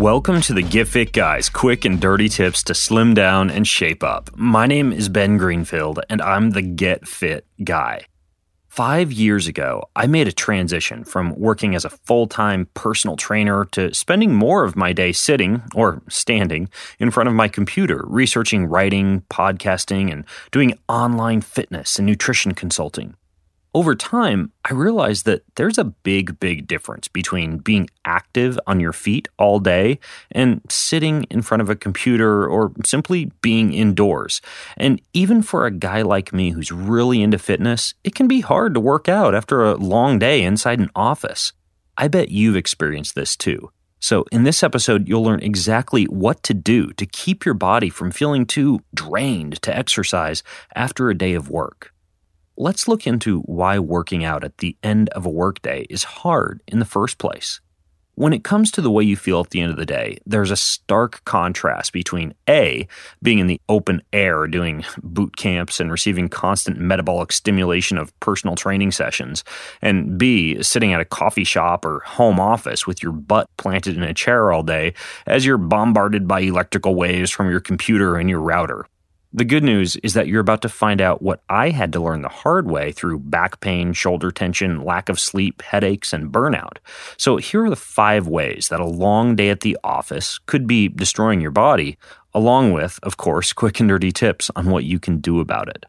Welcome to the Get Fit Guys quick and dirty tips to slim down and shape up. My name is Ben Greenfield, and I'm the Get Fit Guy. Five years ago, I made a transition from working as a full time personal trainer to spending more of my day sitting or standing in front of my computer, researching writing, podcasting, and doing online fitness and nutrition consulting over time, I realized that there's a big, big difference between being active on your feet all day and sitting in front of a computer or simply being indoors. And even for a guy like me who's really into fitness, it can be hard to work out after a long day inside an office. I bet you've experienced this too. So, in this episode, you'll learn exactly what to do to keep your body from feeling too drained to exercise after a day of work let's look into why working out at the end of a workday is hard in the first place. When it comes to the way you feel at the end of the day, there's a stark contrast between A, being in the open air doing boot camps and receiving constant metabolic stimulation of personal training sessions, and B, sitting at a coffee shop or home office with your butt planted in a chair all day as you're bombarded by electrical waves from your computer and your router. The good news is that you're about to find out what I had to learn the hard way through back pain, shoulder tension, lack of sleep, headaches, and burnout. So, here are the five ways that a long day at the office could be destroying your body, along with, of course, quick and dirty tips on what you can do about it.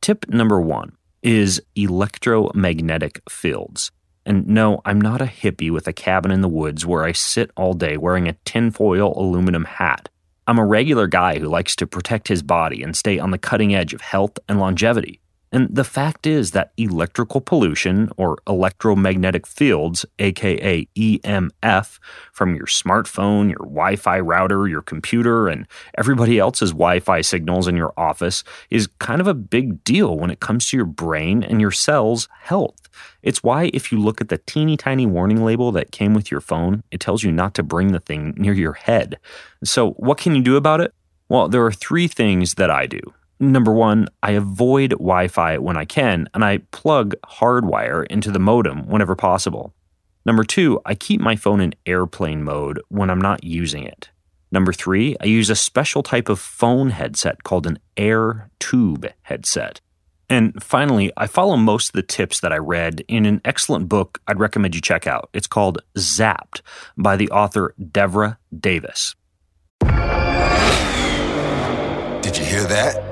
Tip number one is electromagnetic fields. And no, I'm not a hippie with a cabin in the woods where I sit all day wearing a tinfoil aluminum hat. I'm a regular guy who likes to protect his body and stay on the cutting edge of health and longevity. And the fact is that electrical pollution or electromagnetic fields, aka EMF, from your smartphone, your Wi Fi router, your computer, and everybody else's Wi Fi signals in your office is kind of a big deal when it comes to your brain and your cells' health. It's why, if you look at the teeny tiny warning label that came with your phone, it tells you not to bring the thing near your head. So, what can you do about it? Well, there are three things that I do. Number one, I avoid Wi Fi when I can, and I plug hardwire into the modem whenever possible. Number two, I keep my phone in airplane mode when I'm not using it. Number three, I use a special type of phone headset called an Air Tube headset. And finally, I follow most of the tips that I read in an excellent book I'd recommend you check out. It's called Zapped by the author Devra Davis. Did you hear that?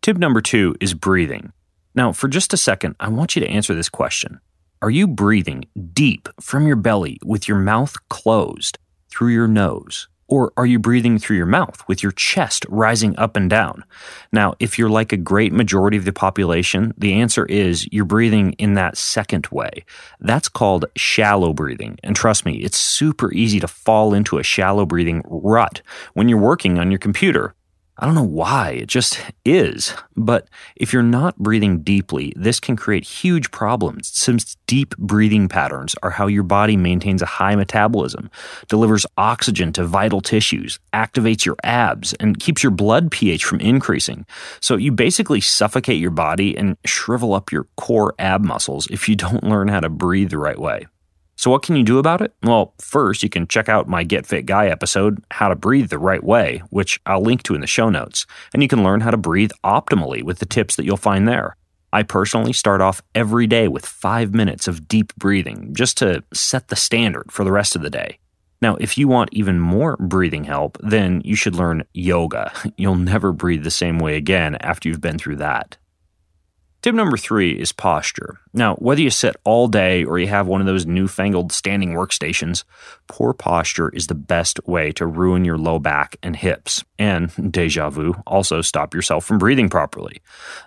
Tip number two is breathing. Now, for just a second, I want you to answer this question Are you breathing deep from your belly with your mouth closed through your nose? Or are you breathing through your mouth with your chest rising up and down? Now, if you're like a great majority of the population, the answer is you're breathing in that second way. That's called shallow breathing. And trust me, it's super easy to fall into a shallow breathing rut when you're working on your computer. I don't know why, it just is. But if you're not breathing deeply, this can create huge problems since deep breathing patterns are how your body maintains a high metabolism, delivers oxygen to vital tissues, activates your abs, and keeps your blood pH from increasing. So you basically suffocate your body and shrivel up your core ab muscles if you don't learn how to breathe the right way. So, what can you do about it? Well, first, you can check out my Get Fit Guy episode, How to Breathe the Right Way, which I'll link to in the show notes. And you can learn how to breathe optimally with the tips that you'll find there. I personally start off every day with five minutes of deep breathing just to set the standard for the rest of the day. Now, if you want even more breathing help, then you should learn yoga. You'll never breathe the same way again after you've been through that. Tip number three is posture. Now, whether you sit all day or you have one of those newfangled standing workstations, poor posture is the best way to ruin your low back and hips. And, deja vu, also stop yourself from breathing properly.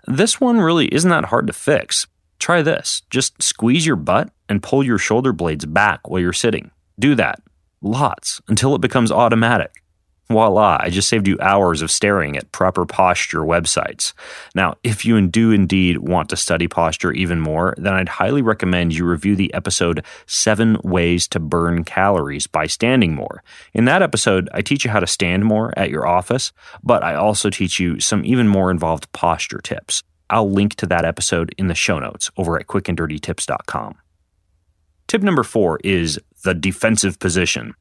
This one really isn't that hard to fix. Try this just squeeze your butt and pull your shoulder blades back while you're sitting. Do that. Lots until it becomes automatic. Voila, I just saved you hours of staring at proper posture websites. Now, if you do indeed want to study posture even more, then I'd highly recommend you review the episode Seven Ways to Burn Calories by Standing More. In that episode, I teach you how to stand more at your office, but I also teach you some even more involved posture tips. I'll link to that episode in the show notes over at quickanddirtytips.com. Tip number four is the defensive position.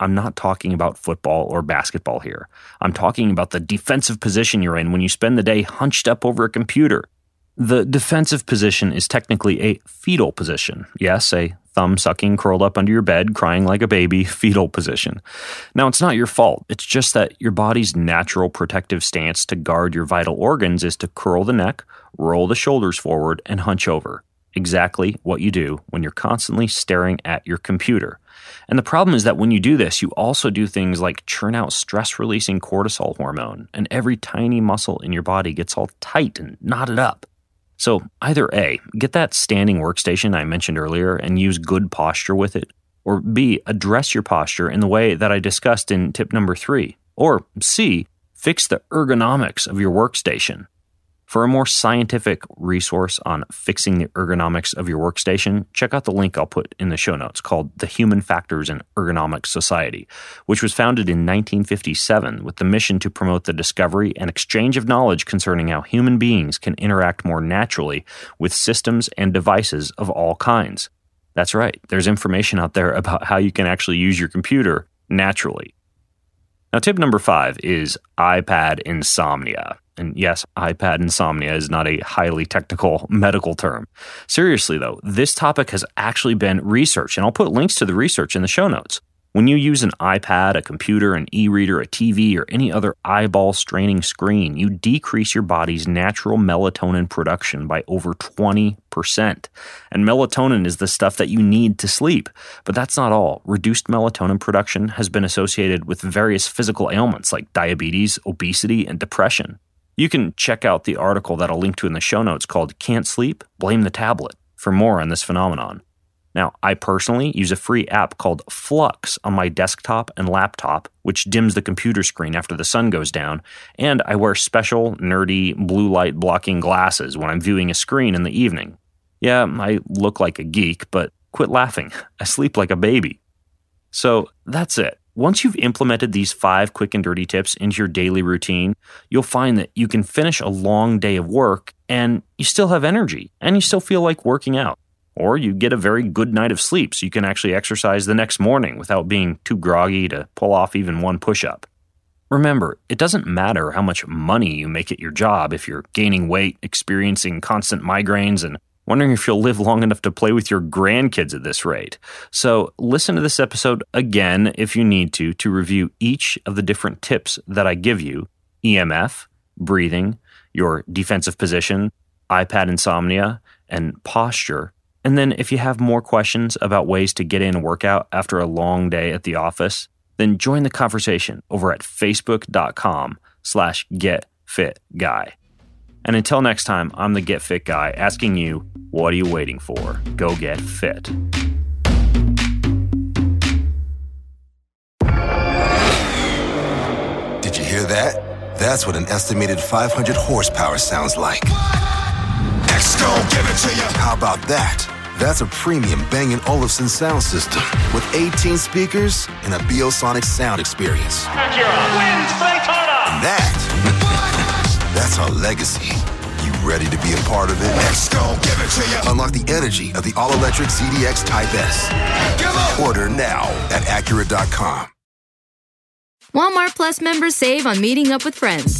I'm not talking about football or basketball here. I'm talking about the defensive position you're in when you spend the day hunched up over a computer. The defensive position is technically a fetal position. Yes, a thumb sucking, curled up under your bed, crying like a baby, fetal position. Now, it's not your fault. It's just that your body's natural protective stance to guard your vital organs is to curl the neck, roll the shoulders forward, and hunch over. Exactly what you do when you're constantly staring at your computer. And the problem is that when you do this, you also do things like churn out stress releasing cortisol hormone, and every tiny muscle in your body gets all tight and knotted up. So, either A, get that standing workstation I mentioned earlier and use good posture with it, or B, address your posture in the way that I discussed in tip number three, or C, fix the ergonomics of your workstation. For a more scientific resource on fixing the ergonomics of your workstation, check out the link I'll put in the show notes called The Human Factors and Ergonomics Society, which was founded in 1957 with the mission to promote the discovery and exchange of knowledge concerning how human beings can interact more naturally with systems and devices of all kinds. That's right, there's information out there about how you can actually use your computer naturally. Now, tip number five is iPad insomnia. And yes, iPad insomnia is not a highly technical medical term. Seriously, though, this topic has actually been researched, and I'll put links to the research in the show notes. When you use an iPad, a computer, an e reader, a TV, or any other eyeball straining screen, you decrease your body's natural melatonin production by over 20%. And melatonin is the stuff that you need to sleep. But that's not all. Reduced melatonin production has been associated with various physical ailments like diabetes, obesity, and depression. You can check out the article that I'll link to in the show notes called Can't Sleep? Blame the Tablet for more on this phenomenon. Now, I personally use a free app called Flux on my desktop and laptop, which dims the computer screen after the sun goes down, and I wear special, nerdy, blue light blocking glasses when I'm viewing a screen in the evening. Yeah, I look like a geek, but quit laughing. I sleep like a baby. So that's it. Once you've implemented these five quick and dirty tips into your daily routine, you'll find that you can finish a long day of work and you still have energy and you still feel like working out. Or you get a very good night of sleep so you can actually exercise the next morning without being too groggy to pull off even one push up. Remember, it doesn't matter how much money you make at your job if you're gaining weight, experiencing constant migraines, and wondering if you'll live long enough to play with your grandkids at this rate. So, listen to this episode again if you need to to review each of the different tips that I give you EMF, breathing, your defensive position, iPad insomnia, and posture. And then, if you have more questions about ways to get in a workout after a long day at the office, then join the conversation over at facebook.com slash getfitguy. And until next time, I'm the Get Fit Guy asking you, what are you waiting for? Go get fit. Did you hear that? That's what an estimated 500 horsepower sounds like. X-Gon, give it to you. How about that? That's a premium Bang & Olufsen sound system with 18 speakers and a Biosonic sound experience. Acura wins Daytona. And that, that's our legacy. You ready to be a part of it? X-Gon, give it to you. Unlock the energy of the all-electric ZDX Type S. Order now at Acura.com. Walmart Plus members save on meeting up with friends.